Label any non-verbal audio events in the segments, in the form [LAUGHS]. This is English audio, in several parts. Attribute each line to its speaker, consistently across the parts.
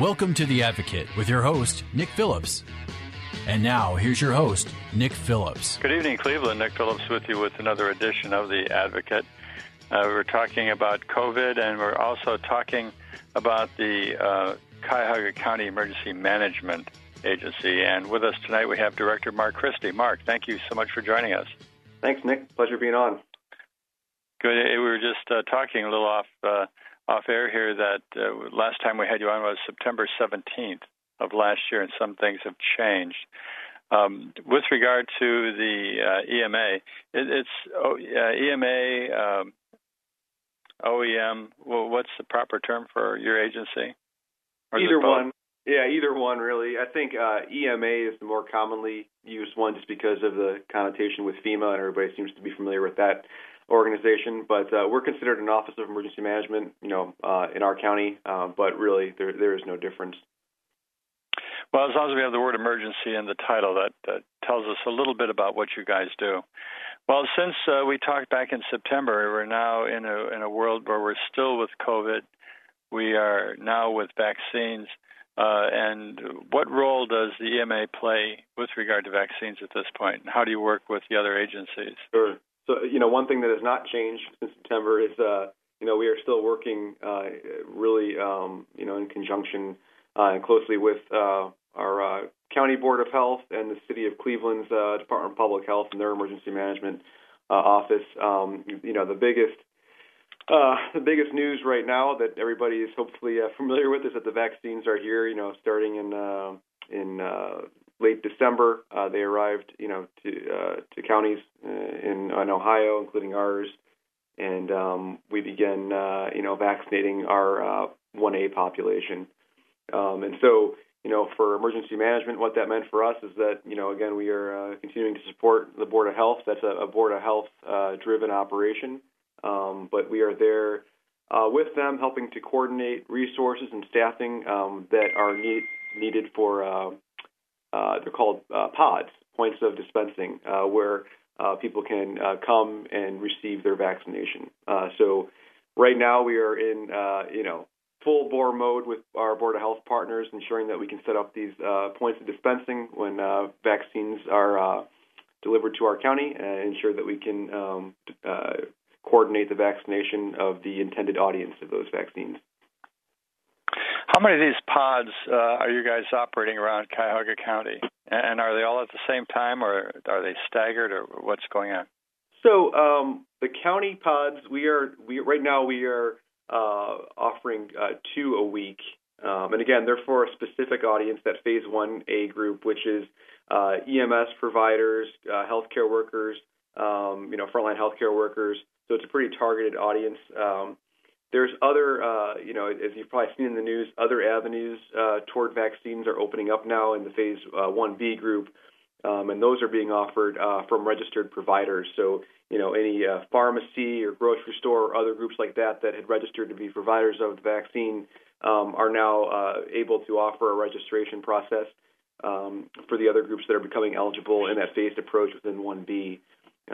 Speaker 1: Welcome to The Advocate with your host, Nick Phillips. And now, here's your host, Nick Phillips.
Speaker 2: Good evening, Cleveland. Nick Phillips with you with another edition of The Advocate. Uh, we're talking about COVID, and we're also talking about the uh, Cuyahoga County Emergency Management Agency. And with us tonight, we have Director Mark Christie. Mark, thank you so much for joining us.
Speaker 3: Thanks, Nick. Pleasure being on.
Speaker 2: Good. We were just uh, talking a little off uh, off air here that uh, last time we had you on was September 17th of last year, and some things have changed. Um, with regard to the uh, EMA, it, it's oh, EMA, um, OEM. Well, what's the proper term for your agency?
Speaker 3: either one. Yeah, either one really. I think uh, EMA is the more commonly used one, just because of the connotation with FEMA, and everybody seems to be familiar with that organization, but uh, we're considered an Office of Emergency Management, you know, uh, in our county. Uh, but really, there there is no difference.
Speaker 2: Well, as long as we have the word emergency in the title, that, that tells us a little bit about what you guys do. Well, since uh, we talked back in September, we're now in a in a world where we're still with COVID. We are now with vaccines. Uh, and what role does the EMA play with regard to vaccines at this point? And how do you work with the other agencies?
Speaker 3: Sure. So, you know, one thing that has not changed since September is, uh, you know, we are still working uh, really, um, you know, in conjunction uh, and closely with uh, our uh, County Board of Health and the City of Cleveland's uh, Department of Public Health and their emergency management uh, office. Um, you know, the biggest uh, the biggest news right now that everybody is hopefully uh, familiar with is that the vaccines are here. You know, starting in uh, in uh, late December. Uh, they arrived, you know, to uh, to counties uh, in, in Ohio, including ours, and um, we began, uh, you know, vaccinating our uh, 1A population. Um, and so, you know, for emergency management, what that meant for us is that, you know, again, we are uh, continuing to support the Board of Health. That's a, a Board of Health uh, driven operation, um, but we are there. Uh, with them, helping to coordinate resources and staffing um, that are need, needed for uh, they're called uh, pods, points of dispensing, uh, where uh, people can uh, come and receive their vaccination. Uh, so right now we are in, you know, full bore mode with our Board of Health partners, ensuring that we can set up these points of dispensing when vaccines are delivered to our county and ensure that we can um, coordinate the vaccination of the intended audience of those vaccines.
Speaker 2: Many of these pods uh, are you guys operating around Cuyahoga County? And are they all at the same time, or are they staggered, or what's going on?
Speaker 3: So um, the county pods, we are we right now we are uh, offering uh, two a week, um, and again they're for a specific audience, that Phase One A group, which is uh, EMS providers, uh, healthcare workers, um, you know, frontline healthcare workers. So it's a pretty targeted audience. There's other, uh, you know, as you've probably seen in the news, other avenues uh, toward vaccines are opening up now in the phase uh, 1B group, um, and those are being offered uh, from registered providers. So, you know, any uh, pharmacy or grocery store or other groups like that that had registered to be providers of the vaccine um, are now uh, able to offer a registration process um, for the other groups that are becoming eligible in that phased approach within 1B.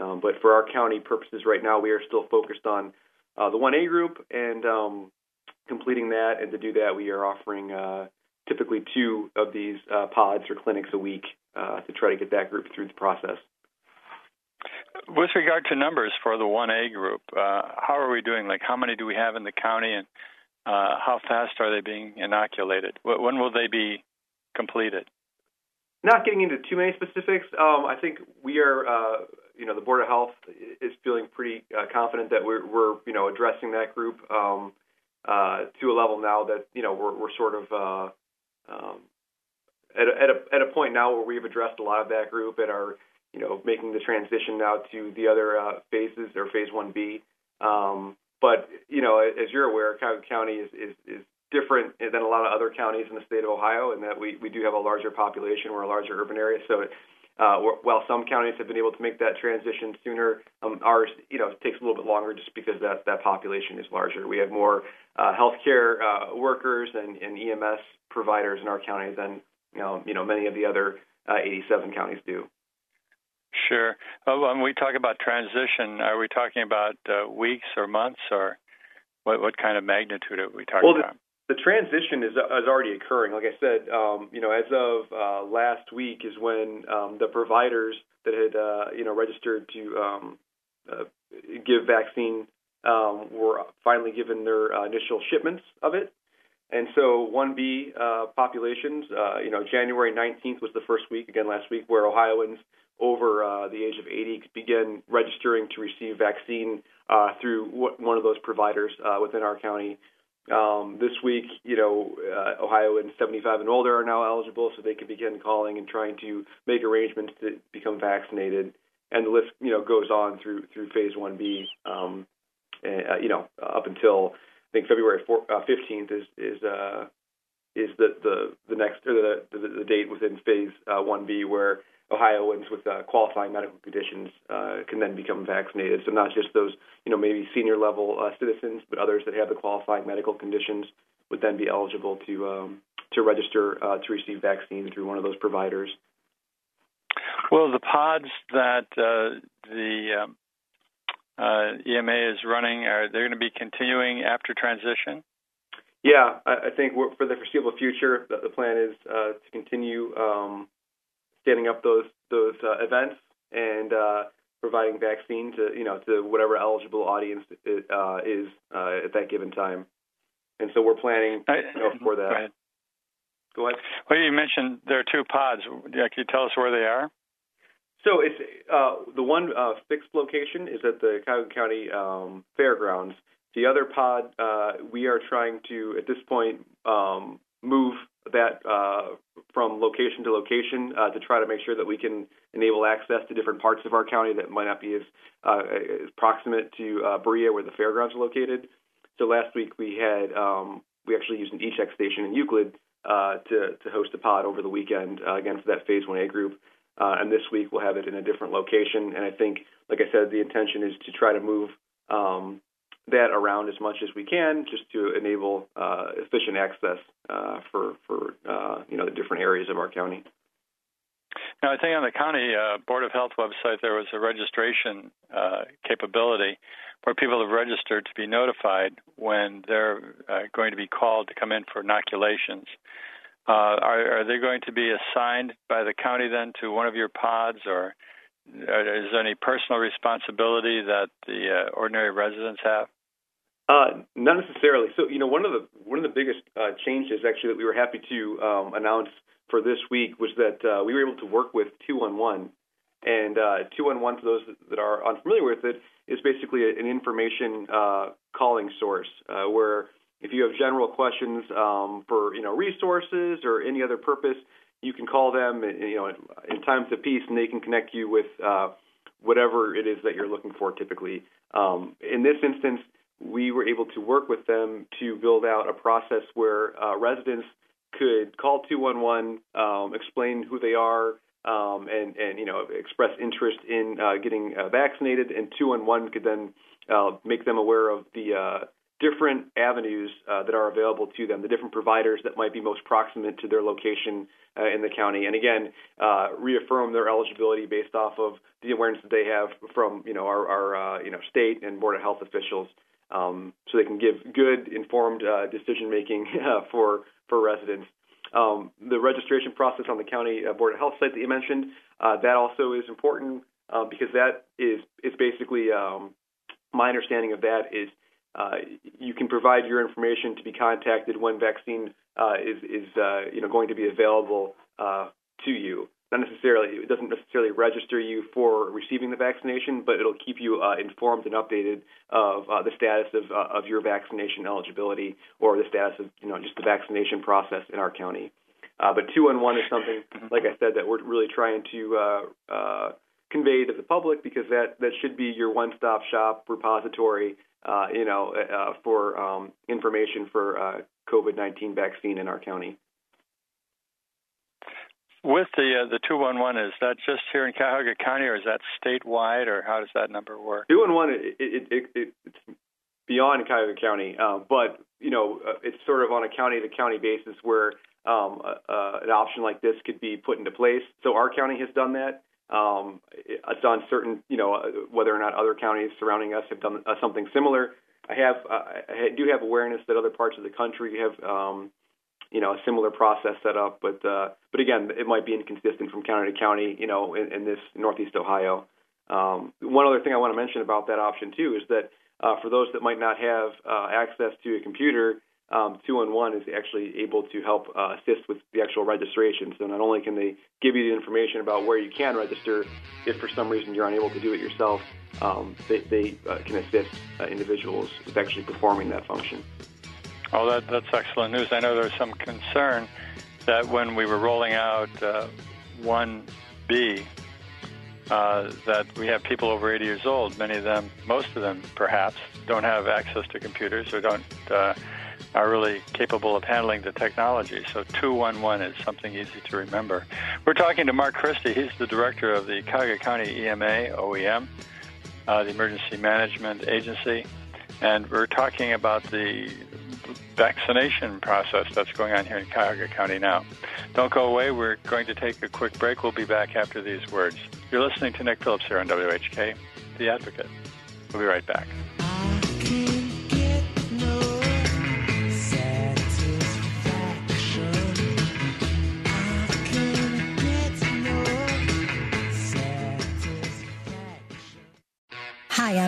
Speaker 3: Um, but for our county purposes right now, we are still focused on uh, the 1A group and um, completing that. And to do that, we are offering uh, typically two of these uh, pods or clinics a week uh, to try to get that group through the process.
Speaker 2: With regard to numbers for the 1A group, uh, how are we doing? Like, how many do we have in the county, and uh, how fast are they being inoculated? When will they be completed?
Speaker 3: Not getting into too many specifics, um, I think we are you know the Board of Health is feeling pretty uh, confident that we're, we're you know addressing that group um, uh, to a level now that you know we're, we're sort of uh, um, at, a, at a at a point now where we've addressed a lot of that group and are you know making the transition now to the other uh, phases or phase one B. Um, but you know, as you're aware, Cuyahoga County is, is is different than a lot of other counties in the state of Ohio, in that we we do have a larger population, we're a larger urban area, so. Uh, while some counties have been able to make that transition sooner, um, ours, you know, takes a little bit longer just because that that population is larger. We have more uh, healthcare uh, workers and, and EMS providers in our county than you know, you know many of the other uh, 87 counties do.
Speaker 2: Sure. Well, when we talk about transition, are we talking about uh, weeks or months, or what, what kind of magnitude are we talking
Speaker 3: well,
Speaker 2: about?
Speaker 3: The transition is, is already occurring. Like I said, um, you know, as of uh, last week is when um, the providers that had, uh, you know, registered to um, uh, give vaccine um, were finally given their uh, initial shipments of it. And so 1B uh, populations, uh, you know, January 19th was the first week, again last week, where Ohioans over the age of 80 began registering to receive vaccine through one of those providers within our county. Um, this week, you know, uh, Ohioans 75 and older are now eligible, so they can begin calling and trying to make arrangements to become vaccinated. And the list, you know, goes on through through Phase 1B. Um, and, uh, you know, up until I think February 4, uh, 15th is is uh, is the the the next or the the, the date within Phase uh, 1B where Ohioans with uh, qualifying medical conditions uh, can then become vaccinated. So not just those, you know, maybe senior level uh, citizens, but others that have the qualifying medical conditions would then be eligible to um, to register uh, to receive vaccine through one of those providers.
Speaker 2: Well, the pods that uh, the um, uh, EMA is running are they're going to be continuing after transition?
Speaker 3: Yeah, I, I think for the foreseeable future, the, the plan is to continue. Um, standing up those those uh, events and uh, providing vaccine to you know to whatever eligible audience it, uh, is uh, at that given time. And so we're planning you know, for that.
Speaker 2: Go ahead.
Speaker 3: Go ahead.
Speaker 2: Well, you mentioned there are two pods. Can you tell us where they are?
Speaker 3: So it's uh, the one uh, fixed location is at the Cuyahoga County um, Fairgrounds. The other pod, uh, we are trying to at this point um, move that uh, from location to location uh, to try to make sure that we can enable access to different parts of our county that might not be as, uh, as proximate to uh, Berea, where the fairgrounds are located. So last week we had um, we actually used an e-check station in Euclid uh, to to host a pod over the weekend uh, again for that Phase 1A group. Uh, and this week we'll have it in a different location. And I think, like I said, the intention is to try to move um, that around as much as we can, just to enable uh, efficient access uh, for for uh, you know the different areas of our county.
Speaker 2: Now, I think on the county uh, board of health website there was a registration uh, capability where people have registered to be notified when they're uh, going to be called to come in for inoculations. are, are they going to be assigned by the county then to one of your pods, or is there any personal responsibility that the ordinary residents have?
Speaker 3: Uh, not necessarily. So, you know, one of the one of the biggest uh, changes actually that we were happy to um, announce for this week was that uh, we were able to work with 211. And uh, 211, for those that are unfamiliar with it, is basically an information uh, calling source uh, where if you have general questions um, for you know resources or any other purpose, you can call them you know in times of peace, and they can connect you with uh, whatever it is that you're looking for. Typically, um, in this instance we were able to work with them to build out a process where uh, residents could call 211, um, explain who they are, um, and and you know express interest in uh, getting uh, vaccinated, and 211 could then uh, make them aware of the uh, different avenues uh, that are available to them, the different providers that might be most proximate to their location in the county, and again, reaffirm their eligibility based off of the awareness that they have from you know our, our you know state and board of health officials um, so they can give good, informed uh, decision making [LAUGHS] uh, for for residents. Um, the registration process on the county uh, board of health site that you mentioned uh, that also is important because that is is basically um, my understanding of that is you can provide your information to be contacted when vaccine is is you know going to be available to you not necessarily it doesn't necessarily register you for receiving the vaccination, but it'll keep you uh, informed and updated of uh, the status of uh, of your vaccination eligibility or the status of you know just the vaccination process in our county. Uh, but two one one is something, like I said, that we're really trying to uh, uh, convey to the public because that that should be your one stop shop repository uh, you know, uh, for um, information for uh, COVID-19 vaccine in our county.
Speaker 2: With the uh, the two one one, is that just here in Cuyahoga County, or is that statewide, or how does that number work?
Speaker 3: Two one one, it, it, it, it's beyond Cuyahoga County, uh, but you know, uh, it's sort of on a county to county basis where um, uh, an option like this could be put into place. So our county has done that. Um, it's on certain, you know, uh, whether or not other counties surrounding us have done uh, something similar. I have, uh, I do have awareness that other parts of the country have, um, you know, a similar process set up. But, uh, but again, it might be inconsistent from county to county, you know, in, in this Northeast Ohio. Um, one other thing I want to mention about that option too is that uh, for those that might not have uh, access to a computer, um, 211 is actually able to help uh, assist with the actual registration. So not only can they give you the information about where you can register, if for some reason you're unable to do it yourself, um, they, they uh, can assist uh, individuals with actually performing that function.
Speaker 2: Oh, that, that's excellent news. I know there was some concern that when we were rolling out 1B, uh, uh, that we have people over 80 years old. Many of them, most of them perhaps, don't have access to computers or don't uh, are really capable of handling the technology. So 211 is something easy to remember. We're talking to Mark Christie. He's the director of the Cuyahoga County EMA, OEM, uh, the Emergency Management Agency. And we're talking about the vaccination process that's going on here in Cuyahoga County now. Don't go away. We're going to take a quick break. We'll be back after these words. You're listening to Nick Phillips here on WHK, The Advocate. We'll be right back.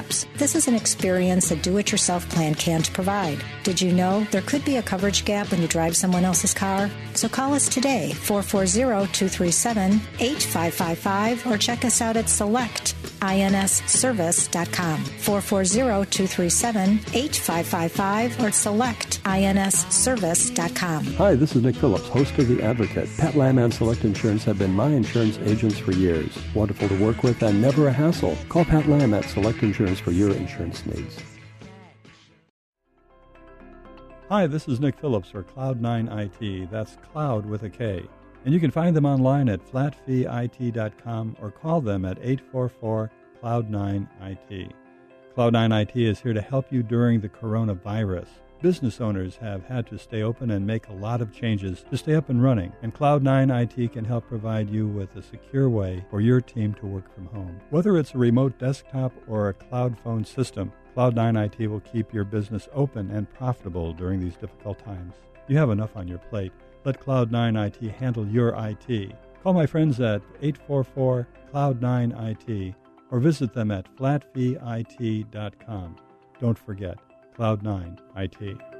Speaker 4: gaps. This is an experience a do it yourself plan can't provide. Did you know there could be a coverage gap when you drive someone else's car? So call us today, 440 237 8555, or check us out at select insservice.com 440-237-8555 or select insservice.com.
Speaker 5: Hi, this is Nick Phillips, host of The Advocate. Pat Lamb and Select Insurance have been my insurance agents for years. Wonderful to work with and never a hassle. Call Pat Lamb at Select Insurance for your insurance needs. Hi, this is Nick Phillips for Kloud9 IT. That's cloud with a K. And you can find them online at flatfeeit.com or call them at 844 Kloud9 IT. Kloud9 IT is here to help you during the coronavirus. Business owners have had to stay open and make a lot of changes to stay up and running, and Kloud9 IT can help provide you with a secure way for your team to work from home. Whether it's a remote desktop or a cloud phone system, Kloud9 IT will keep your business open and profitable during these difficult times. You have enough on your plate. Let Kloud9 IT handle your IT. Call my friends at 844 Kloud9 IT or visit them at flatfeeit.com. Don't forget, Kloud9 IT.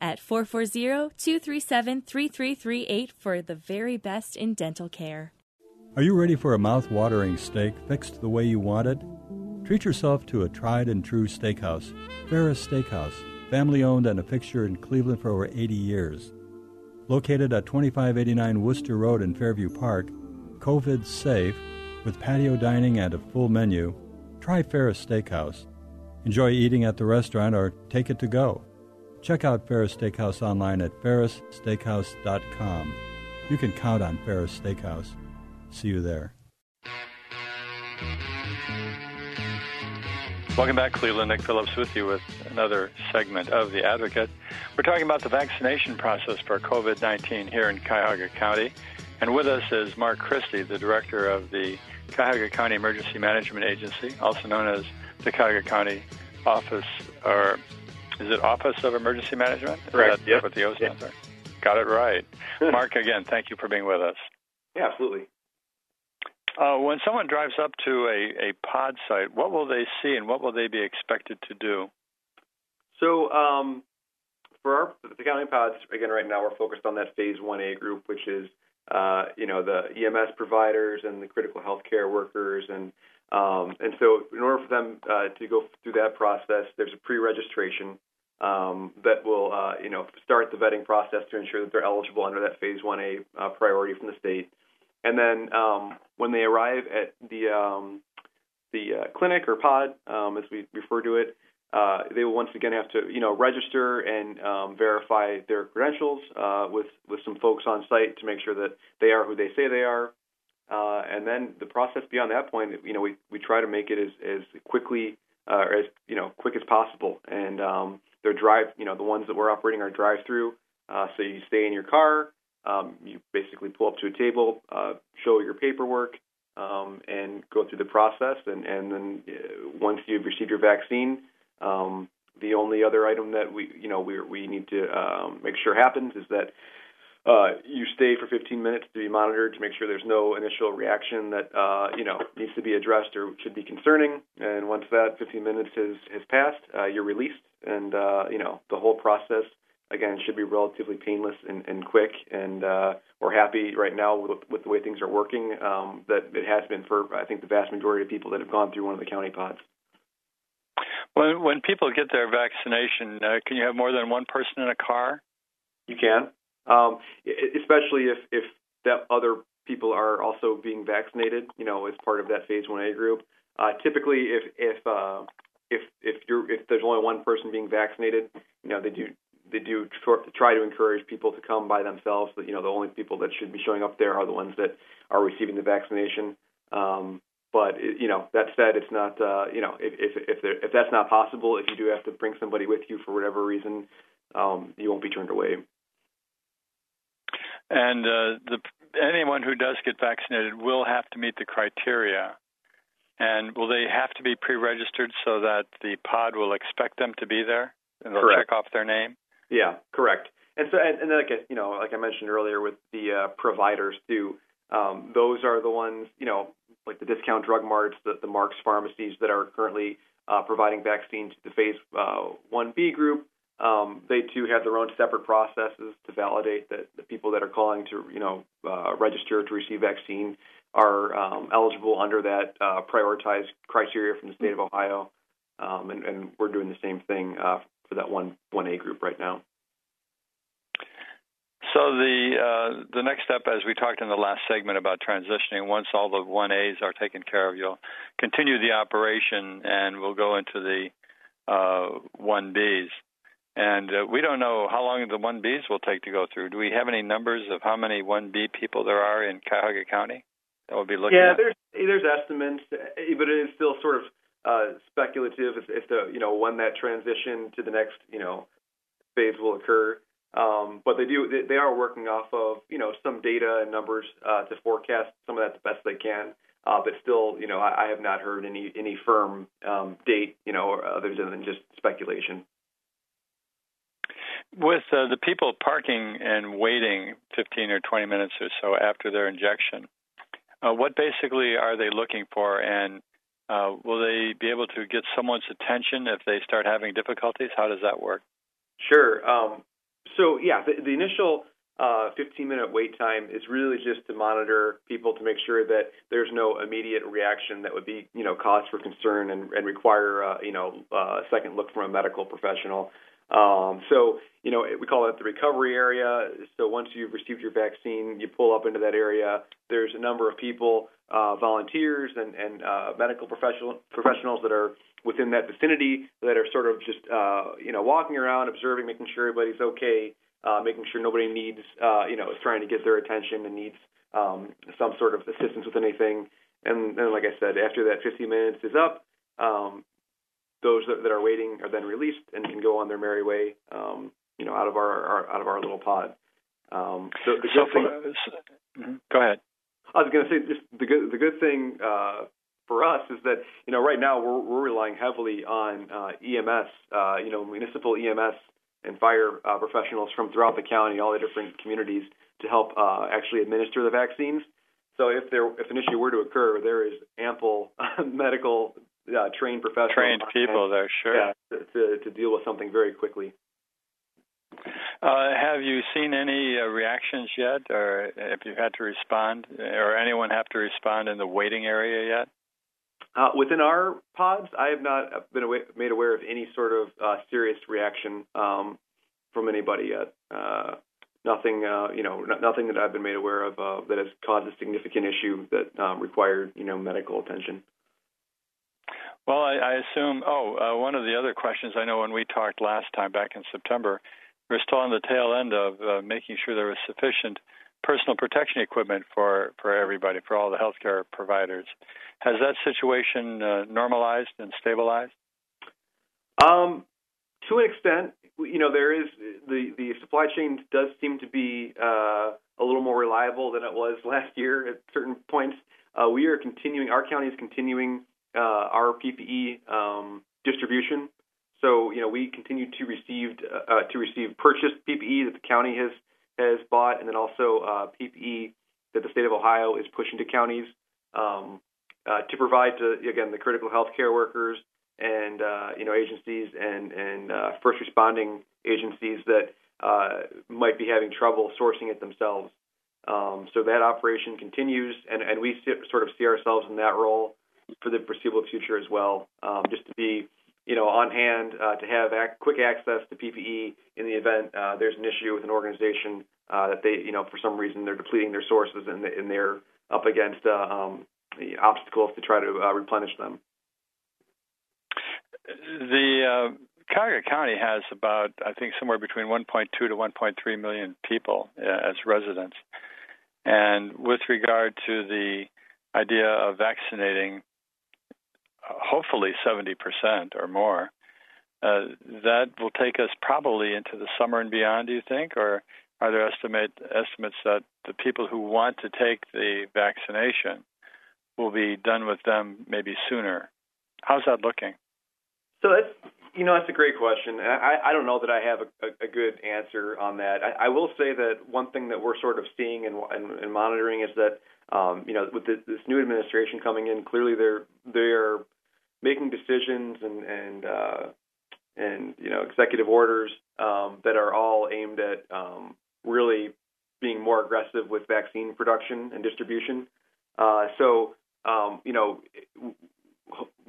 Speaker 6: at 440-237-3338 for the very best in dental care.
Speaker 5: Are you ready for a mouth-watering steak fixed the way you want it? Treat yourself to a tried and true steakhouse, Ferris Steakhouse, family owned and a fixture in Cleveland for over 80 years. Located at 2589 Wooster Road in Fairview Park, COVID safe, with patio dining and a full menu, try Ferris Steakhouse. Enjoy eating at the restaurant or take it to go. Check out Ferris Steakhouse online at ferrissteakhouse.com. You can count on Ferris Steakhouse. See you there.
Speaker 2: Welcome back, Cleveland. Nick Phillips with you with another segment of The Advocate. We're talking about the vaccination process for COVID 19 here in Cuyahoga County. And with us is Mark Christie, the director of the Cuyahoga County Emergency Management Agency, also known as the Cuyahoga County Office, or is it Office of Emergency Management?
Speaker 3: Correct.
Speaker 2: Yep. what the O stands yep. for? Got it right. [LAUGHS] Mark, again, thank you for being with us.
Speaker 3: Yeah, absolutely.
Speaker 2: Uh, when someone drives up to a, a pod site, what will they see and what will they be expected to do?
Speaker 3: So, um, for our the county pods, again, right now we're focused on that phase 1A group, which is uh, you know the EMS providers and the critical healthcare workers, and um, and so in order for them uh, to go through that process, there's a pre-registration um, that will uh, you know start the vetting process to ensure that they're eligible under that phase 1A uh, priority from the state. And then um, when they arrive at the um, the uh, clinic or pod, um, as we refer to it, uh, they will once again have to you know register and um, verify their credentials uh, with with some folks on site to make sure that they are who they say they are. Uh, and then the process beyond that point, you know, we, we try to make it as, as quickly uh, or as you know quick as possible. And um, their drive, you know, the ones that we're operating are drive-through. Uh, so you stay in your car, um, you basically pull up to a table, uh, show your paperwork, um, and go through the process. And, and then uh, once you've received your vaccine, um, the only other item that we, you know, we we need to um, make sure happens is that uh, you stay for 15 minutes to be monitored to make sure there's no initial reaction that uh, you know needs to be addressed or should be concerning. And once that 15 minutes has has passed, uh, you're released, and uh, you know the whole process again, should be relatively painless and, and quick. And uh, we're happy right now with, with the way things are working um, that it has been for, I think, the vast majority of people that have gone through one of the county pods.
Speaker 2: When, when people get their vaccination, uh, can you have more than one person in a car?
Speaker 3: You can, um, especially if, if that other people are also being vaccinated, you know, as part of that phase 1A group. Uh, typically, if if uh, if if you're if there's only one person being vaccinated, you know, they do they do try to encourage people to come by themselves. You know, the only people that should be showing up there are the ones that are receiving the vaccination. Um, but you know, that said, it's not uh, you know if if if, there, if that's not possible, if you do have to bring somebody with you for whatever reason, um, you won't be turned away.
Speaker 2: And uh, the anyone who does get vaccinated will have to meet the criteria. And will they have to be pre-registered so that the pod will expect them to be there and they'll
Speaker 3: Correct.
Speaker 2: check off their name?
Speaker 3: Yeah, correct. And so, and, and like I, you know, like I mentioned earlier with the uh, providers too, um, those are the ones, you know, like the discount drug marts, the, the Marc's pharmacies that are currently uh, providing vaccines to the Phase uh, 1B group. Um, they too have their own separate processes to validate that the people that are calling to, you know, uh, register to receive vaccine are um, eligible under that uh, prioritized criteria from the state of Ohio. Um, and, and, we're doing the same thing uh, for that one one A group right now.
Speaker 2: So the uh, the next step, as we talked in the last segment about transitioning, once all the one A's are taken care of, you'll continue the operation, and we'll go into the uh, one B's. And uh, we don't know how long the one B's will take to go through. Do we have any numbers of how many one B people there are in Cuyahoga County that we'll be looking
Speaker 3: yeah,
Speaker 2: at?
Speaker 3: Yeah, there's there's estimates, but it is still sort of uh, speculative as, as to you know when that transition to the next you know phase will occur. Um, but they do they, they are working off of you know some data and numbers uh, to forecast some of that the best they can. Uh, but still, you know, I, I have not heard any any firm um, date, you know, other than just speculation.
Speaker 2: With uh, the people parking and waiting 15 or 20 minutes or so after their injection, uh, what basically are they looking for, and uh, will they be able to get someone's attention if they start having difficulties? How does that work?
Speaker 3: Sure. Um, so yeah, the, the initial uh, 15 minute wait time is really just to monitor people to make sure that there's no immediate reaction that would be you know cause for concern and, and require uh, you know uh, a second look from a medical professional. Um, so, you know, we call it the recovery area. So once you've received your vaccine, you pull up into that area. There's a number of people, uh, volunteers and, and uh, medical professional, professionals that are within that vicinity that are sort of just, uh, you know, walking around, observing, making sure everybody's okay, uh, making sure nobody needs, uh, you know, is trying to get their attention and needs um, some sort of assistance with anything. And, and like I said, after that 15 minutes is up, um, those that, that, are waiting are then released and can go on their merry way, um, you know, out of our, our, out of our little pod. Um, so the
Speaker 2: good so thing, for, mm-hmm. go ahead.
Speaker 3: I was going to say just the good the good thing uh, for us is that you know right now we're, we're relying heavily on uh, EMS, uh, you know, municipal EMS and fire uh, professionals from throughout the county, all the different communities, to help uh, actually administer the vaccines. So if there if an issue were to occur, there is ample [LAUGHS] medical uh, trained professionals,
Speaker 2: trained people there, sure,
Speaker 3: yeah, to, to deal with something very quickly.
Speaker 2: Uh, have you seen any uh, reactions yet, or have you had to respond, or anyone have to respond in the waiting area yet?
Speaker 3: Uh, within our pods, I have not been away, made aware of any sort of uh, serious reaction um, from anybody yet. Uh, nothing, uh, you know, nothing that I've been made aware of uh, that has caused a significant issue that um, required, you know, medical attention.
Speaker 2: Well, I, I assume. Oh, uh, one of the other questions I know when we talked last time back in September, we're still on the tail end of uh, making sure there was sufficient personal protection equipment for for everybody, for all the healthcare providers. Has that situation uh, normalized and stabilized?
Speaker 3: Um, to an extent, you know, there is the the supply chain does seem to be uh, a little more reliable than it was last year at certain points. Uh, we are continuing. Our county is continuing uh, our PPE um, distribution. So, you know, we continue to receive uh, to receive purchased PPE that the county has has bought, and then also uh, PPE that the state of Ohio is pushing to counties um, uh, to provide to again the critical healthcare workers and uh, you know agencies and and uh, first responding agencies that uh, might be having trouble sourcing it themselves. Um, so that operation continues, and, and we sort of see ourselves in that role for the foreseeable future as well, um, just to be you know, on hand uh, to have ac- quick access to PPE in the event uh, there's an issue with an organization uh, that they, you know, for some reason they're depleting their sources and, and they're up against uh, um, obstacles to try to uh, replenish them.
Speaker 2: The uh, Cuyahoga County has about, I think, somewhere between 1.2 to 1.3 million people as residents. And with regard to the idea of vaccinating hopefully 70% or more. Uh, that will take us probably into the summer and beyond, do you think? Or are there estimate, estimates that the people who want to take the vaccination will be done with them maybe sooner? How's that looking?
Speaker 3: So that's you know that's a great question. I, I don't know that I have a, a, good answer on that. I, I will say that one thing that we're sort of seeing and, and, and monitoring is that um, you know with the, this new administration coming in, clearly they're they're making decisions and and uh, and you know executive orders um, that are all aimed at um, really being more aggressive with vaccine production and distribution. Uh, so um, you know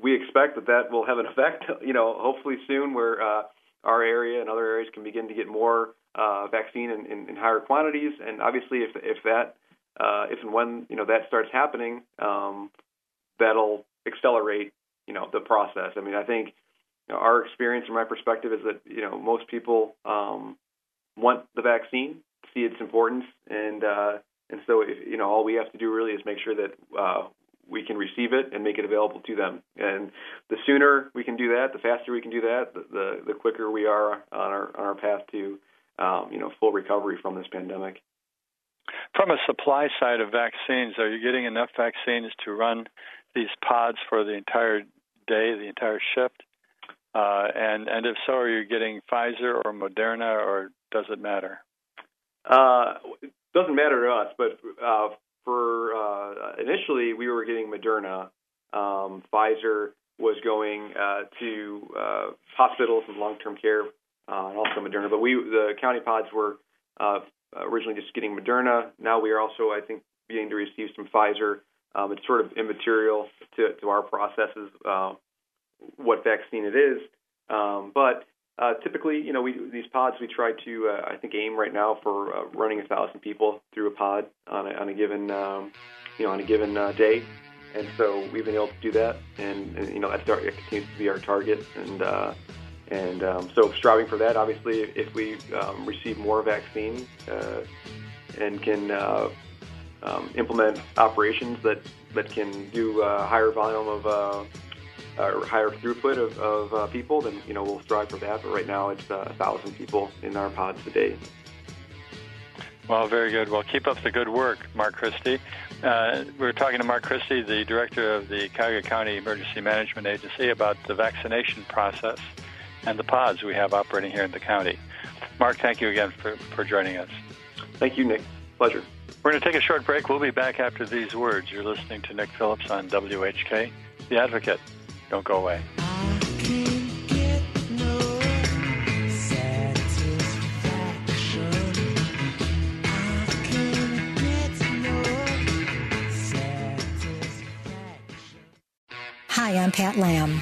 Speaker 3: we expect that that will have an effect. You know hopefully soon where uh, our area and other areas can begin to get more uh, vaccine in, in, in higher quantities. And obviously if if that uh, if and when you know that starts happening, um, that'll accelerate you know the process. I mean, I think you know, our experience from my perspective is that you know most people um, want the vaccine, see its importance, and uh, and so if, you know all we have to do really is make sure that uh, we can receive it and make it available to them. And the sooner we can do that, the faster we can do that, the the, the quicker we are on our on our path to um, you know full recovery from this pandemic.
Speaker 2: From a supply side of vaccines, are you getting enough vaccines to run these pods for the entire day, the entire shift? Uh, and and if so, are you getting Pfizer or Moderna, or does it matter?
Speaker 3: Uh, doesn't matter to us, but uh, for uh, initially we were getting Moderna. Um, Pfizer was going uh, to uh, hospitals and long-term care, and also Moderna. But we, the county pods, were originally just getting Moderna. Now we are also, I think, beginning to receive some Pfizer um, it's sort of immaterial to, to our processes uh, what vaccine it is. Um, but uh, typically, you know, we, these pods we try to, uh, I think, aim right now for uh, running a thousand people through a pod on a, on a given, um, you know, on a given uh, day. And so we've been able to do that, and, and you know, that's our, it continues to be our target. And uh, and um, so striving for that. Obviously, if we um, receive more vaccine and can um, implement operations that that can do a higher volume of uh, or higher throughput of, of uh, people, then you know we'll strive for that. But right now, it's uh, a thousand people in our pods a day.
Speaker 2: Well, very good. Well, keep up the good work, Mark Christie. Uh, we are talking to Mark Christie, the director of the Cuyahoga County Emergency Management Agency, about the vaccination process and the pods we have operating here in the county. Mark, thank you again for, for joining us.
Speaker 3: Thank you, Nick. Pleasure.
Speaker 2: We're going to take a short break. We'll be back after these words. You're listening to Nick Phillips on WHK, The Advocate. Don't go away.
Speaker 4: Hi, I'm Pat Lamb.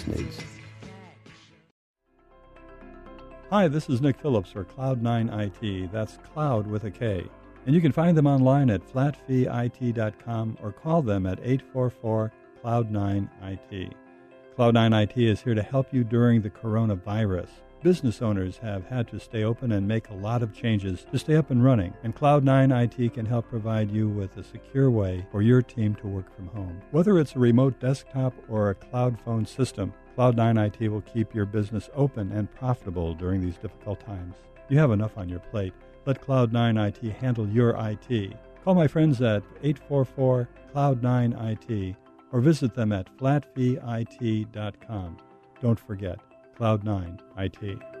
Speaker 5: needs. Hi, this is Nick Phillips for Kloud9 IT. That's cloud with a K. And you can find them online at flatfeeit.com or call them at 844 Kloud9 IT. Kloud9 IT is here to help you during the coronavirus. Business owners have had to stay open and make a lot of changes to stay up and running, and Kloud9 IT can help provide you with a secure way for your team to work from home. Whether it's a remote desktop or a cloud phone system, Kloud9 IT will keep your business open and profitable during these difficult times. You have enough on your plate. Let Kloud9 IT handle your IT. Call my friends at 844 Kloud9 IT or visit them at flatfeeit.com. Don't forget, Kloud9 IT.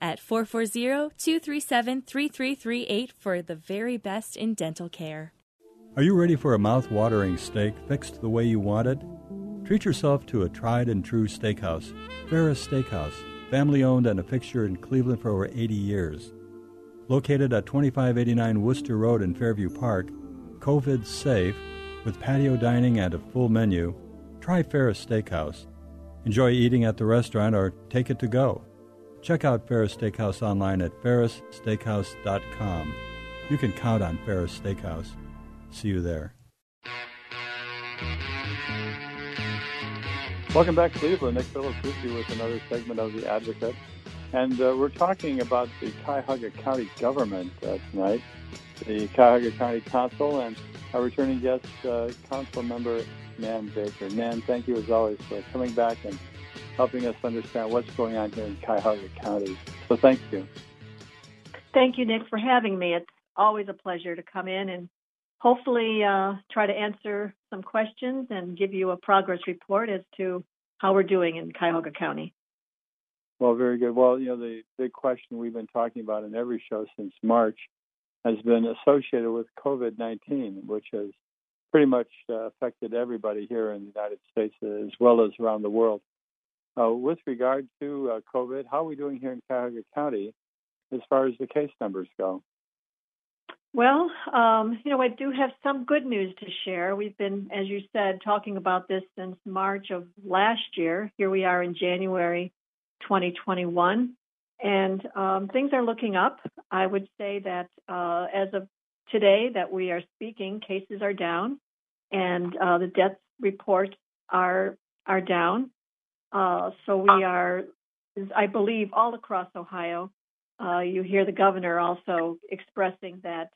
Speaker 6: at 440-237-3338 for the very best in dental care.
Speaker 5: Are you ready for a mouth-watering steak fixed the way you want it? Treat yourself to a tried and true steakhouse, Ferris Steakhouse, family owned and a fixture in Cleveland for over 80 years. Located at 2589 Wooster Road in Fairview Park, COVID safe, with patio dining and a full menu, try Ferris Steakhouse. Enjoy eating at the restaurant or take it to go. Check out Ferris Steakhouse online at ferrissteakhouse.com. You can count on Ferris Steakhouse. See you there.
Speaker 2: Welcome back, Cleveland. Nick Phillips with you with another segment of The Advocate. And uh, we're talking about the Cuyahoga County government uh, tonight, the Cuyahoga County Council, and our returning guest, uh, Council Member Nan Baker. Nan, thank you as always for coming back and helping us understand what's going on here in Cuyahoga County. So thank you.
Speaker 7: Thank you, Nick, for having me. It's always a pleasure to come in and hopefully uh, try to answer some questions and give you a progress report as to how we're doing in Cuyahoga County.
Speaker 2: Well, very good. Well, you know, the big question we've been talking about in every show since March has been associated with COVID 19, which has pretty much uh, affected everybody here in the United States as well as around the world. Uh, with regard to uh, COVID, how are we doing here in Cuyahoga County as far as the case numbers go?
Speaker 7: Well, um, you know, I do have some good news to share. We've been, as you said, talking about this since March of last year. Here we are in January 2021, and um, things are looking up. I would say that uh, as of today that we are speaking, cases are down, and uh, the death report are are down. Uh, so we are, I believe, all across Ohio. Uh, you hear the governor also expressing that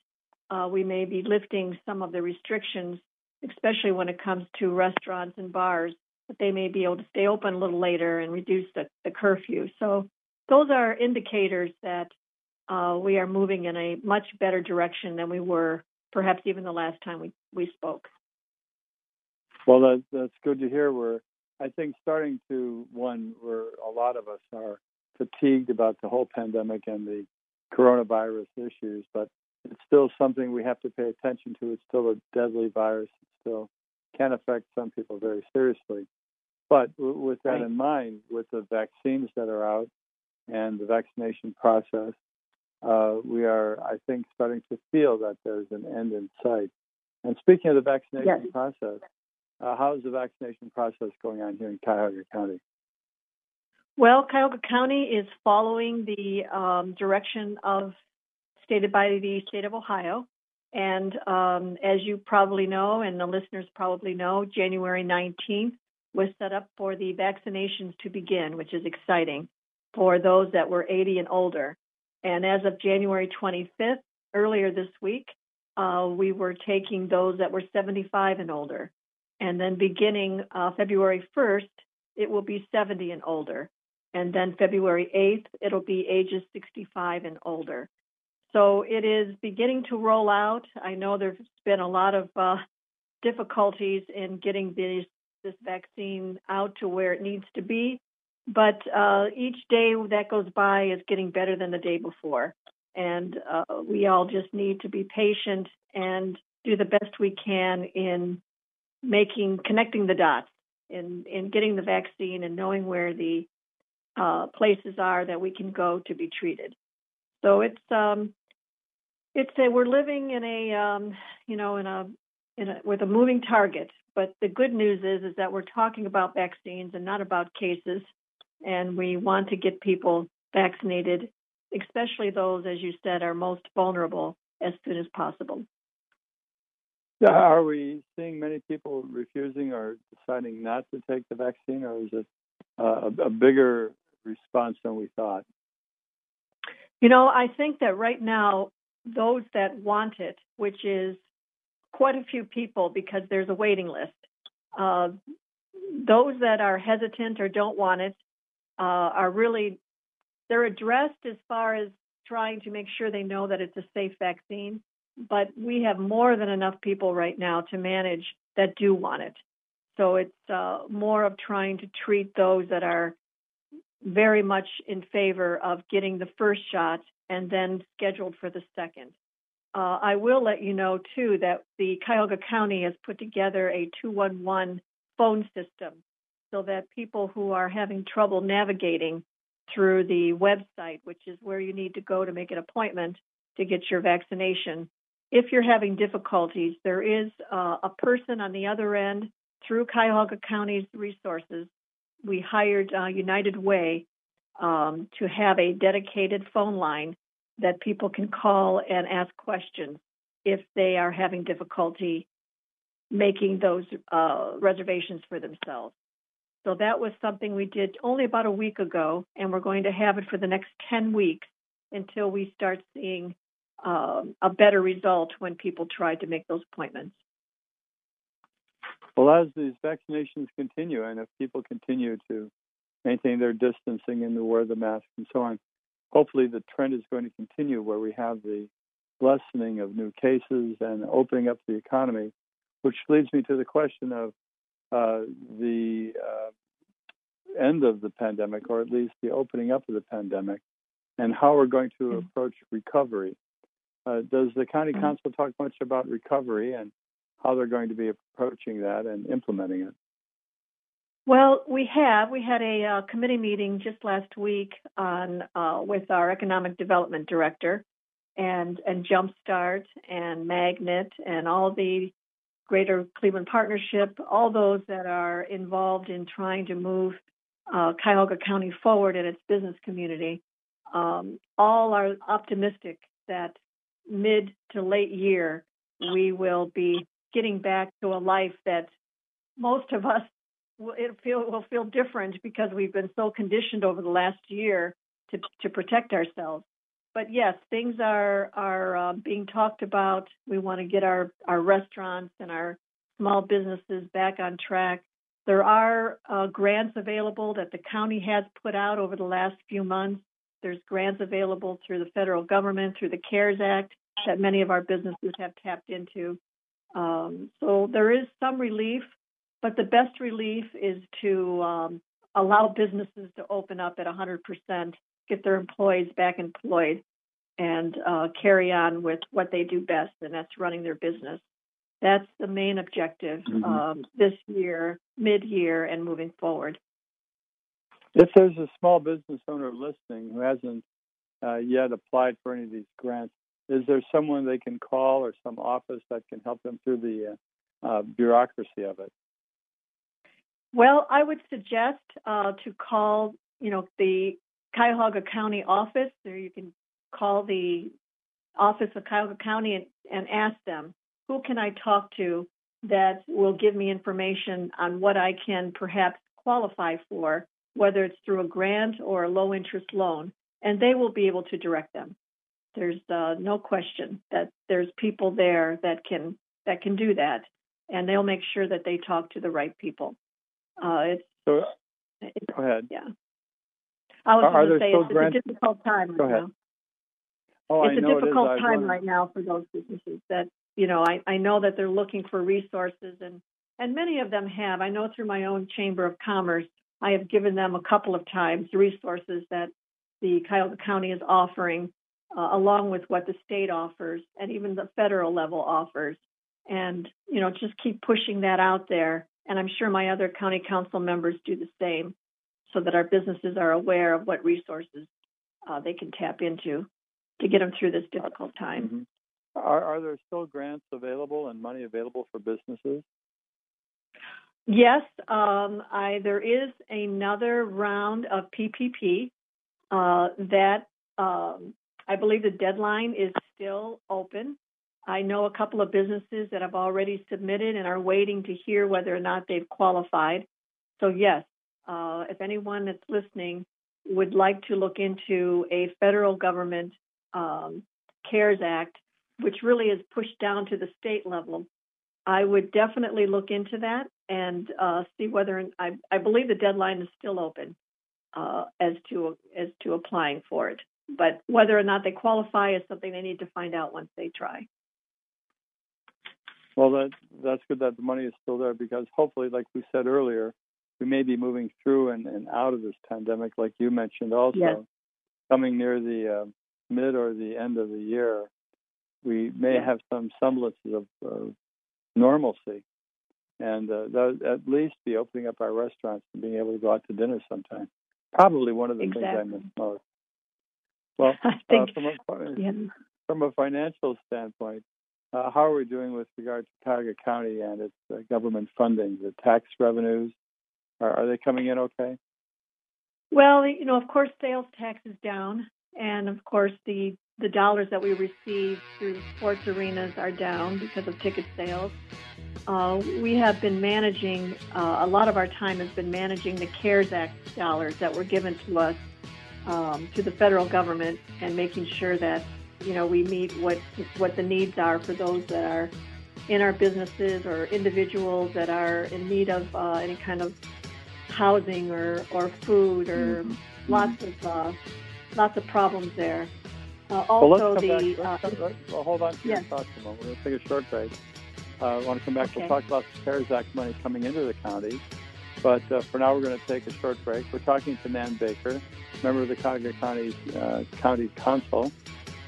Speaker 7: uh, we may be lifting some of the restrictions, especially when it comes to restaurants and bars, that they may be able to stay open a little later and reduce the, the curfew. So those are indicators that uh, we are moving in a much better direction than we were perhaps even the last time we, we spoke.
Speaker 8: Well, that, that's good to hear. We're, I think, starting to one where a lot of us are fatigued about the whole pandemic and the coronavirus issues, but it's still something we have to pay attention to. It's still a deadly virus. It still can affect some people very seriously. But with that right. in mind, with the vaccines that are out and the vaccination process, uh, we are, I think, starting to feel that there's an end in sight. And speaking of the vaccination yes. process, uh, how is the vaccination process going on here in Cuyahoga County?
Speaker 7: Well, Cuyahoga County is following the um, direction of stated by the state of Ohio. And um, as you probably know, and the listeners probably know, January 19th was set up for the vaccinations to begin, which is exciting for those that were 80 and older. And as of January 25th, earlier this week, uh, we were taking those that were 75 and older. And then beginning uh, February 1st, it will be 70 and older. And then February 8th, it'll be ages 65 and older. So it is beginning to roll out. I know there's been a lot of uh, difficulties in getting this, this vaccine out to where it needs to be, but uh, each day that goes by is getting better than the day before. And uh, we all just need to be patient and do the best we can in making connecting the dots in in getting the vaccine and knowing where the uh, places are that we can go to be treated. So it's um, it's a we're living in a um, you know in a in a with a moving target. But the good news is is that we're talking about vaccines and not about cases, and we want to get people vaccinated, especially those, as you said, are most vulnerable as soon as possible. [LAUGHS]
Speaker 8: Are we seeing many people refusing or deciding not to take the vaccine, or is it uh, a, a bigger response than we thought?
Speaker 7: You know, I think that right now those that want it, which is quite a few people because there's a waiting list. Uh, those that are hesitant or don't want it uh, are really they're addressed as far as trying to make sure they know that it's a safe vaccine. But we have more than enough people right now to manage that do want it. So it's uh, more of trying to treat those that are very much in favor of getting the first shot and then scheduled for the second. Uh, I will let you know too that the Cuyahoga County has put together a 211 phone system so that people who are having trouble navigating through the website, which is where you need to go to make an appointment to get your vaccination, if you're having difficulties, there is uh, a person on the other end through Cuyahoga County's resources. We hired uh, United Way um, to have a dedicated phone line that people can call and ask questions if they are having difficulty making those uh, reservations for themselves. So that was something we did only about a week ago, and we're going to have it for the next 10 weeks until we start seeing um, a better result when people try to make those appointments.
Speaker 8: Well, as these vaccinations continue, and if people continue to maintain their distancing and to wear the mask and so on, hopefully the trend is going to continue where we have the lessening of new cases and opening up the economy, which leads me to the question of uh, the uh, end of the pandemic, or at least the opening up of the pandemic, and how we're going to mm-hmm. approach recovery. Uh, does the county mm-hmm. council talk much about recovery and how they're going to be approaching that and implementing it?
Speaker 7: Well, we have. We had a uh, committee meeting just last week on uh, with our economic development director and and Jumpstart and Magnet and all the Greater Cleveland Partnership, all those that are involved in trying to move uh, Cuyahoga County forward in its business community. Um, all are optimistic that mid to late year we will be getting back to a life that most of us it feel will feel different because we've been so conditioned over the last year to to protect ourselves. But yes, things are are uh, being talked about. We want to get our our restaurants and our small businesses back on track. There are uh, grants available that the county has put out over the last few months. There's grants available through the federal government, through the CARES Act, that many of our businesses have tapped into. Um, so there is some relief, but the best relief is to um, allow businesses to open up at 100%, get their employees back employed, and uh, carry on with what they do best, and that's running their business. That's the main objective mm-hmm. um, this year, mid year, and moving forward.
Speaker 8: If there's a small business owner listening who hasn't uh, yet applied for any of these grants, is there someone they can call or some office that can help them through the uh, uh, bureaucracy of it?
Speaker 7: Well, I would suggest uh, to call, you know, the Cuyahoga County office, or you can call the office of Cuyahoga County and, and ask them, who can I talk to that will give me information on what I can perhaps qualify for, whether it's through a grant or a low interest loan, and they will be able to direct them. There's uh, no question that there's people there that can that can do that, and they'll make sure that they talk to the right people. Uh, it's,
Speaker 8: so, it's, go ahead.
Speaker 7: Yeah. I was going to say it's, it's, a difficult time
Speaker 8: right
Speaker 7: now.
Speaker 8: Oh,
Speaker 7: it's
Speaker 8: I
Speaker 7: a difficult
Speaker 8: it
Speaker 7: time right now for those businesses that you know I, I know that they're looking for resources and and many of them have. I know through my own chamber of commerce, I have given them a couple of times resources that the Cuyahoga County is offering, uh, along with what the state offers and even the federal level offers. And you know, just keep pushing that out there and I'm sure my other county council members do the same so that our businesses are aware of what resources uh, they can tap into to get them through this difficult time.
Speaker 8: Mm-hmm. Are, are there still grants available and money available for businesses?
Speaker 7: Yes, um, I, there is another round of PPP uh, that um, I believe the deadline is still open. I know a couple of businesses that have already submitted and are waiting to hear whether or not they've qualified. So, yes, uh, if anyone that's listening would like to look into a federal government um, CARES Act, which really is pushed down to the state level, I would definitely look into that and uh, see whether I, I, believe the deadline is still open uh, as to as to applying for it. But whether or not they qualify is something they need to find out once they try.
Speaker 8: Well, that that's good that the money is still there because hopefully, like we said earlier, we may be moving through and, and out of this pandemic, like you mentioned also.
Speaker 7: Yes.
Speaker 8: Coming near the uh, mid or the end of the year, we may yes. have some semblances of, of normalcy, and uh, that at least be opening up our restaurants and being able to go out to dinner sometime. Probably one of the
Speaker 7: exactly.
Speaker 8: things I miss most. Well, [LAUGHS]
Speaker 7: I think,
Speaker 8: uh, from, a,
Speaker 7: yeah.
Speaker 8: from a financial standpoint, uh, how are we doing with regard to Cuyahoga County and its uh, government funding? The tax revenues are, are they coming in okay?
Speaker 7: Well, you know, of course, sales tax is down, and of course, the the dollars that we receive through the sports arenas are down because of ticket sales. Uh, we have been managing uh, a lot of our time has been managing the CARES Act dollars that were given to us um, to the federal government and making sure that you know we meet what what the needs are for those that are in our businesses or individuals that are in need of uh, any kind of housing or, or food or mm-hmm. lots of uh, lots of problems there. Uh, also,
Speaker 8: well,
Speaker 7: the
Speaker 8: back, uh, well, hold on to
Speaker 7: yes.
Speaker 8: your thoughts a moment. We're going to take a short break. Uh, I want to come back.
Speaker 7: Okay.
Speaker 8: We'll talk about the CARES Act money coming into the county. But uh, for now, we're going to take a short break. We're talking to Nan Baker, member of the Cuyahoga County uh, County Council,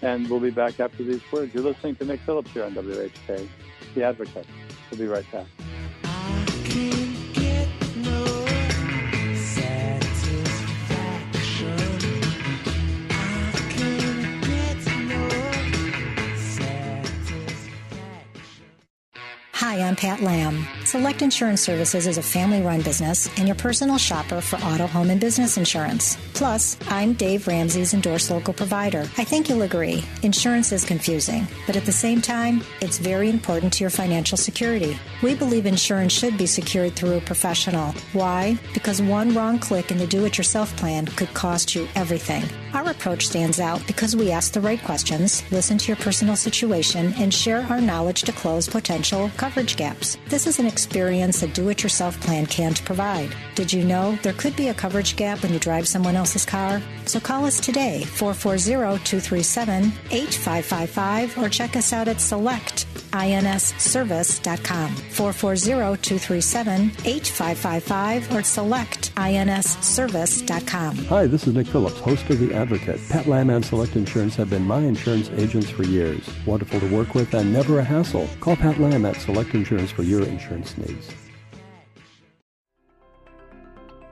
Speaker 8: and we'll be back after these words. You're listening to Nick Phillips here on WHK, The Advocate. We'll be right back.
Speaker 4: Hi, I'm Pat Lamb. Select Insurance Services is a family run business and your personal shopper for auto, home, and business insurance. Plus, I'm Dave Ramsey's endorsed local provider. I think you'll agree, insurance is confusing, but at the same time, it's very important to your financial security. We believe insurance should be secured through a professional. Why? Because one wrong click in the do it yourself plan could cost you everything. Our approach stands out because we ask the right questions, listen to your personal situation, and share our knowledge to close potential coverage gaps. This is an experience a do it yourself plan can't provide. Did you know there could be a coverage gap when you drive someone else's car? So call us today, 440 237 8555, or check us out at selectinsservice.com, 440 237 8555, or selectinsservice.com.
Speaker 9: Hi, this is Nick Phillips, host of The Advocate. Pat Lamb and Select Insurance have been my insurance agents for years. Wonderful to work with and never a hassle. Call Pat Lamb at Select Insurance for your insurance needs.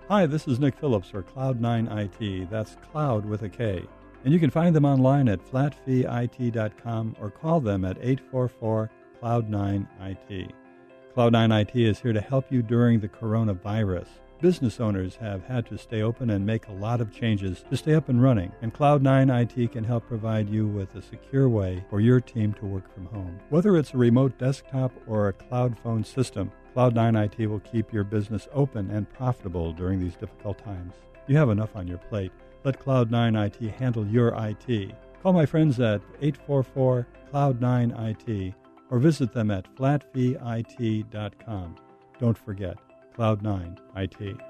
Speaker 5: Hi, this is Nick Phillips for Kloud9 IT. That's cloud with a K. And you can find them online at flatfeeit.com or call them at 844 Kloud9 IT. Kloud9 IT is here to help you during the coronavirus. Business owners have had to stay open and make a lot of changes to stay up and running, and Kloud9 IT can help provide you with a secure way for your team to work from home. Whether it's a remote desktop or a cloud phone system, Kloud9 IT will keep your business open and profitable during these difficult times. You have enough on your plate. Let Kloud9 IT handle your IT. Call my friends at 844 Kloud9 IT or visit them at flatfeeit.com. Don't forget, Kloud9 IT.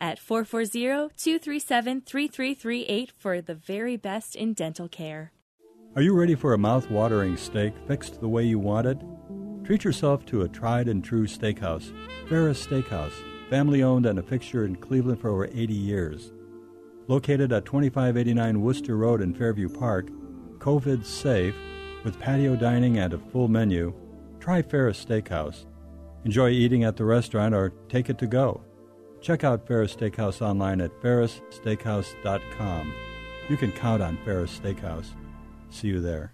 Speaker 6: at 440-237-3338 for the very best in dental care.
Speaker 5: Are you ready for a mouth-watering steak fixed the way you want it? Treat yourself to a tried and true steakhouse, Ferris Steakhouse, family owned and a fixture in Cleveland for over 80 years. Located at 2589 Wooster Road in Fairview Park, COVID safe, with patio dining and a full menu, try Ferris Steakhouse. Enjoy eating at the restaurant or take it to go. Check out Ferris Steakhouse online at ferrissteakhouse.com. You can count on Ferris Steakhouse. See you there.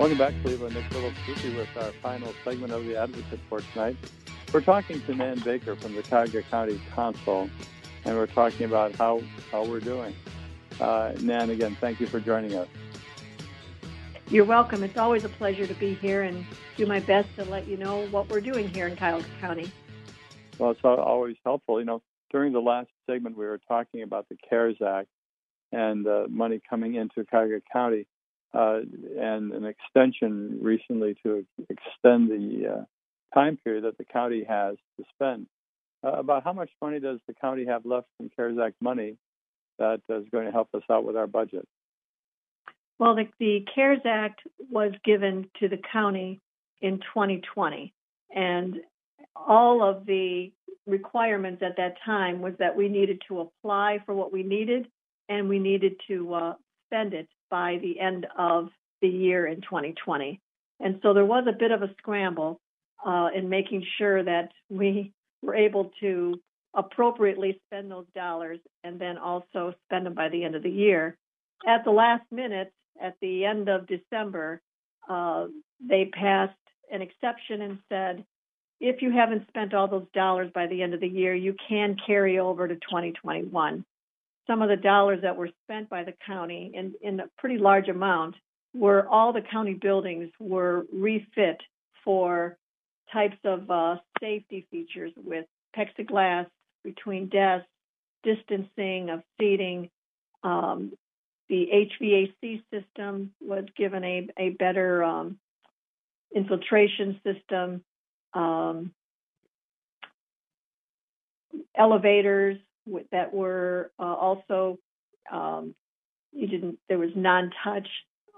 Speaker 8: Welcome back, Cleveland. Nick you with our final segment of the Advocate for tonight. We're talking to Nan Baker from the Cuyahoga County Council, and we're talking about how, how we're doing. Uh, Nan, again, thank you for joining us.
Speaker 7: You're welcome. It's always a pleasure to be here and do my best to let you know what we're doing here in Cuyahoga County.
Speaker 8: Well, it's always helpful. You know, during the last segment, we were talking about the CARES Act and uh, money coming into Cuyahoga County uh, and an extension recently to extend the uh, time period that the county has to spend. Uh, about how much money does the county have left from CARES Act money that is going to help us out with our budget?
Speaker 7: Well, the, the CARES Act was given to the county in 2020, and all of the requirements at that time was that we needed to apply for what we needed and we needed to uh, spend it by the end of the year in 2020. And so there was a bit of a scramble uh, in making sure that we were able to appropriately spend those dollars and then also spend them by the end of the year. At the last minute, at the end of December, uh, they passed an exception and said, if you haven't spent all those dollars by the end of the year, you can carry over to 2021. Some of the dollars that were spent by the county in, in a pretty large amount were all the county buildings were refit for types of uh, safety features with plexiglass between desks, distancing of seating, um, the HVAC system was given a, a better um, infiltration system. Um, elevators that were uh, also um, you didn't. There was non-touch.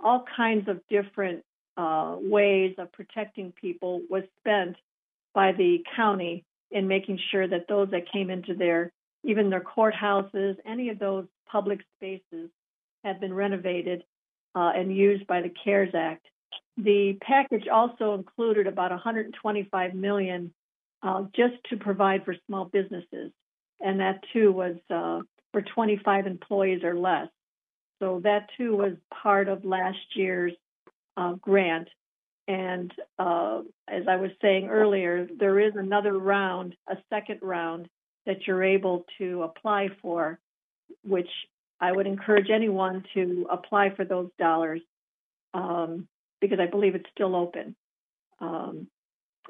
Speaker 7: All kinds of different uh, ways of protecting people was spent by the county in making sure that those that came into their even their courthouses, any of those public spaces had been renovated uh, and used by the CARES Act. The package also included about 125 million uh, just to provide for small businesses, and that too was uh, for 25 employees or less. So that too was part of last year's uh, grant. And uh, as I was saying earlier, there is another round, a second round that you're able to apply for, which I would encourage anyone to apply for those dollars um, because I believe it's still open. Um,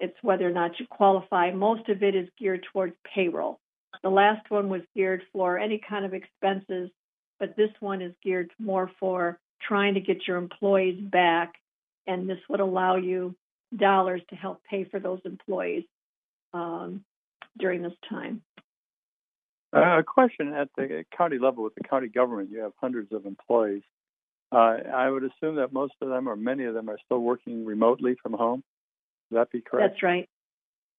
Speaker 7: it's whether or not you qualify. Most of it is geared towards payroll. The last one was geared for any kind of expenses, but this one is geared more for trying to get your employees back, and this would allow you dollars to help pay for those employees um, during this time.
Speaker 8: Uh, a question at the county level with the county government, you have hundreds of employees. Uh, I would assume that most of them, or many of them, are still working remotely from home. Would that be correct?
Speaker 7: That's right.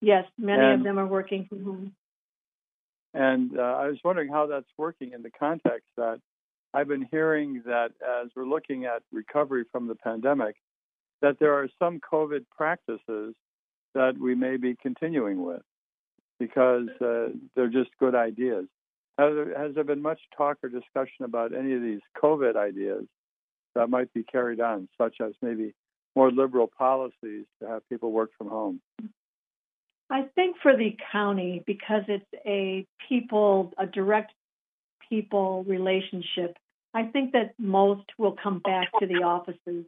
Speaker 7: Yes, many
Speaker 8: and,
Speaker 7: of them are working from home.
Speaker 8: And uh, I was wondering how that's working in the context that I've been hearing that as we're looking at recovery from the pandemic, that there are some COVID practices that we may be continuing with because uh, they're just good ideas. Has there, has there been much talk or discussion about any of these COVID ideas that might be carried on, such as maybe more liberal policies to have people work from home?
Speaker 7: I think for the county, because it's a people, a direct people relationship, I think that most will come back to the offices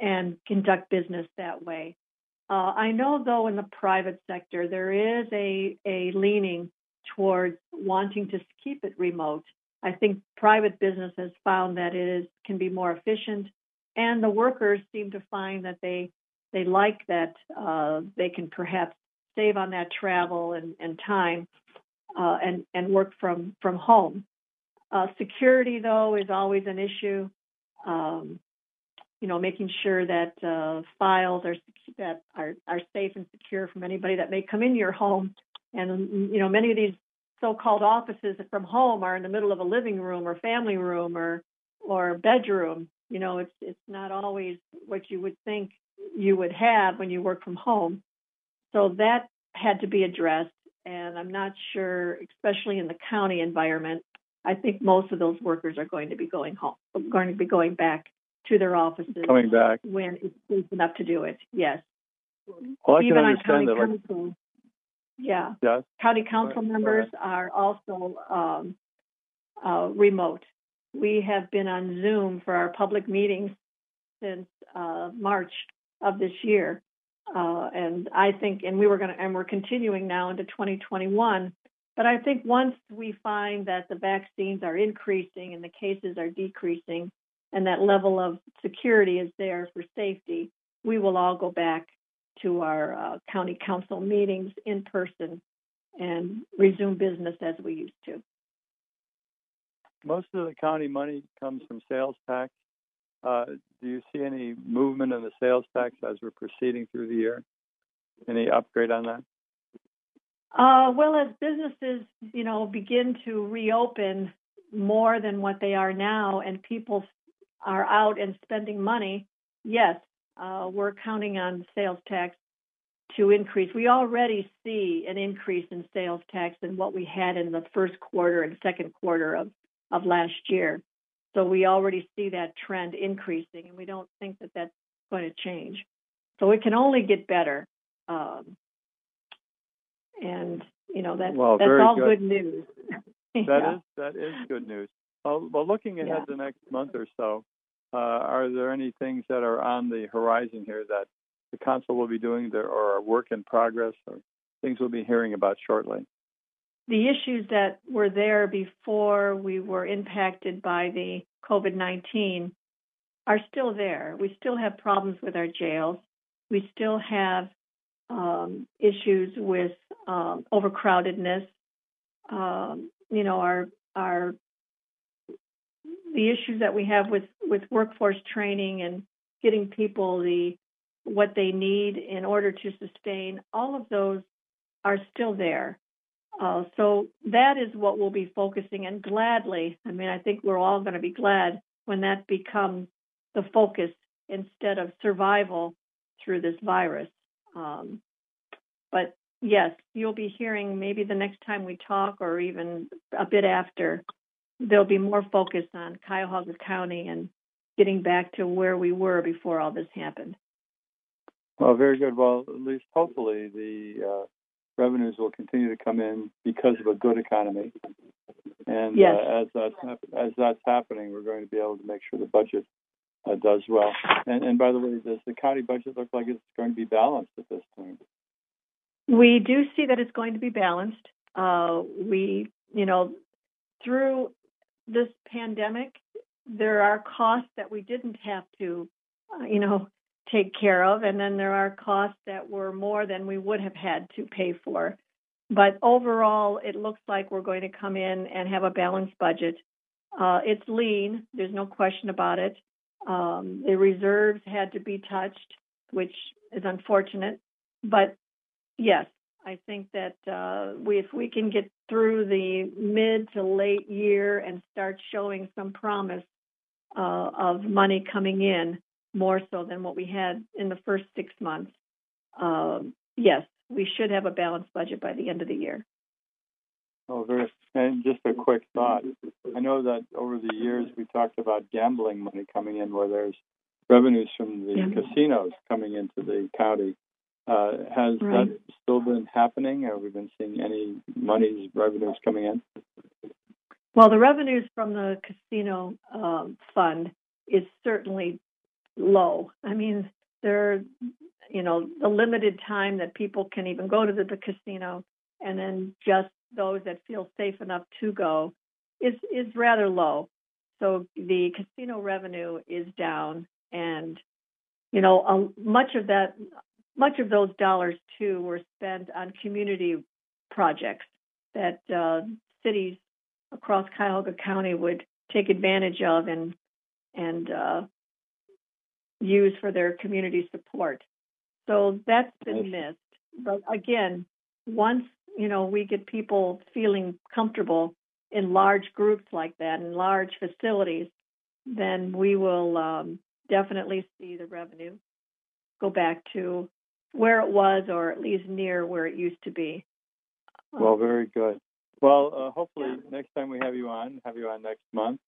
Speaker 7: and conduct business that way. Uh, I know, though, in the private sector, there is a, a leaning towards wanting to keep it remote. I think private business has found that it is, can be more efficient, and the workers seem to find that they they like that uh, they can perhaps save on that travel and, and time uh, and and work from from home. Uh, security, though, is always an issue. Um, you know, making sure that uh, files are that are are safe and secure from anybody that may come in your home. And you know, many of these so-called offices from home are in the middle of a living room or family room or or bedroom. You know, it's it's not always what you would think you would have when you work from home. So that had to be addressed, and I'm not sure, especially in the county environment. I think most of those workers are going to be going home, going to be going back to their offices
Speaker 8: coming back
Speaker 7: when it's safe enough to do it. Yes.
Speaker 8: Well, I
Speaker 7: Even
Speaker 8: can
Speaker 7: on county
Speaker 8: understand that.
Speaker 7: council,
Speaker 8: Like,
Speaker 7: yeah,
Speaker 8: yes.
Speaker 7: county council
Speaker 8: ahead.
Speaker 7: members are also um, uh, remote. We have been on Zoom for our public meetings since uh, March of this year, uh, and I think, and we were going to, and we're continuing now into 2021. But I think once we find that the vaccines are increasing and the cases are decreasing, and that level of security is there for safety, we will all go back to our uh, county council meetings in person and resume business as we used to.
Speaker 8: Most of the county money comes from sales tax. Uh, do you see any movement in the sales tax as we're proceeding through the year? Any upgrade on that?
Speaker 7: Uh, well, as businesses, you know, begin to reopen more than what they are now, and people are out and spending money, yes, uh, we're counting on sales tax to increase. We already see an increase in sales tax than what we had in the first quarter and second quarter of, of last year. So we already see that trend increasing, and we don't think that that's going to change. So it can only get better. Um, and you know that
Speaker 8: Well,
Speaker 7: that's all
Speaker 8: good.
Speaker 7: good, news. [LAUGHS]
Speaker 8: That
Speaker 7: Yeah.
Speaker 8: is that is good news. Well, well looking ahead
Speaker 7: Yeah.
Speaker 8: the next month or so, uh, are there any things that are on the horizon here that the council will be doing there or are work in progress or things we'll be hearing about shortly?
Speaker 7: the issues that were there before we were impacted by the COVID 19 are still there. We still have problems with our jails. We still have um, issues with um, overcrowdedness. Um, you know, our our the issues that we have with with workforce training and getting people the what they need in order to sustain, all of those are still there. Uh, so that is what we'll be focusing and gladly. I mean, I think we're all going to be glad when that becomes the focus instead of survival through this virus. Um, but yes, you'll be hearing maybe the next time we talk or even a bit after, there'll be more focus on Cuyahoga County and getting back to where we were before all this happened.
Speaker 8: Well, very good. Well, at least hopefully the uh, revenues will continue to come in because of a good economy. And
Speaker 7: yes.
Speaker 8: uh, as that's as that's happening, we're going to be able to make sure the budget uh, does well. And, and by the way, does the county budget look like it's going to be balanced at this point?
Speaker 7: We do see that it's going to be balanced. Uh, we, you know, through this pandemic, there are costs that we didn't have to, uh, you know, take care of, and then there are costs that were more than we would have had to pay for. But overall, it looks like we're going to come in and have a balanced budget. Uh, it's lean, there's no question about it. Um, the reserves had to be touched, which is unfortunate. But yes, I think that uh, we, if we can get through the mid to late year and start showing some promise uh, of money coming in, more so than what we had in the first six months, um, yes, we should have a balanced budget by the end of the year.
Speaker 8: Oh, very. And just a quick thought. I know that over the years we talked about gambling money coming in, where there's revenues from the yeah. casinos coming into the county. Uh, has right. that still been happening? Have we been seeing any monies, revenues coming in?
Speaker 7: Well, the revenues from the casino um, fund is certainly low. I mean, there, you know, the limited time that people can even go to the, the casino, and then just those that feel safe enough to go, is is rather low. So the casino revenue is down, and you know, a, much of that, much of those dollars too were spent on community projects that uh, cities across Cuyahoga County would take advantage of and and uh, use for their community support. So that's been missed. But again, once you know we get people feeling comfortable in large groups like that in large facilities, then we will um, definitely see the revenue go back to where it was, or at least near where it used to be.
Speaker 8: Well, very good. Well, uh, hopefully next time we have you on, have you on next month,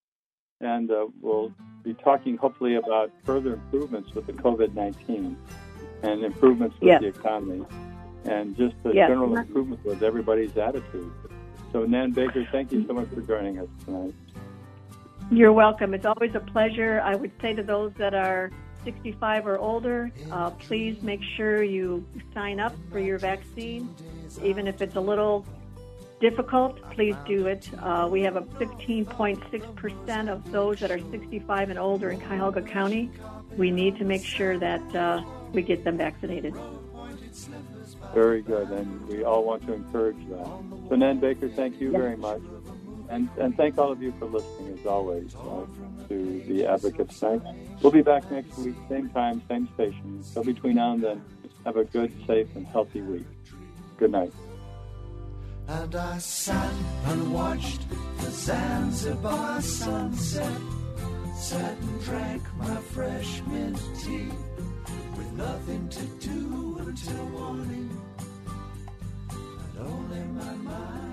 Speaker 8: and uh, we'll be talking hopefully about further improvements with the COVID 19 and improvements with yes. the economy and just the yes. general improvement with everybody's attitude. So, Nan Baker, thank you so much for joining us tonight.
Speaker 7: You're welcome. It's always a pleasure. I would say to those that are 65 or older, uh, please make sure you sign up for your vaccine, even if it's a little difficult, please do it. Uh, we have a 15.6% of those that are 65 and older in Cuyahoga County. We need to make sure that uh, we get them vaccinated.
Speaker 8: Very good, and we all want to encourage that. So, Nan Baker, thank you yes. very much. And, and thank all of you for listening, as always, uh, to the Advocates Night. We'll be back next week, same time, same station. So between now and then, have a good, safe, and healthy week. Good night. And I sat and watched the Zanzibar sunset, sat and drank my fresh mint tea with nothing to do until morning, and only my mind.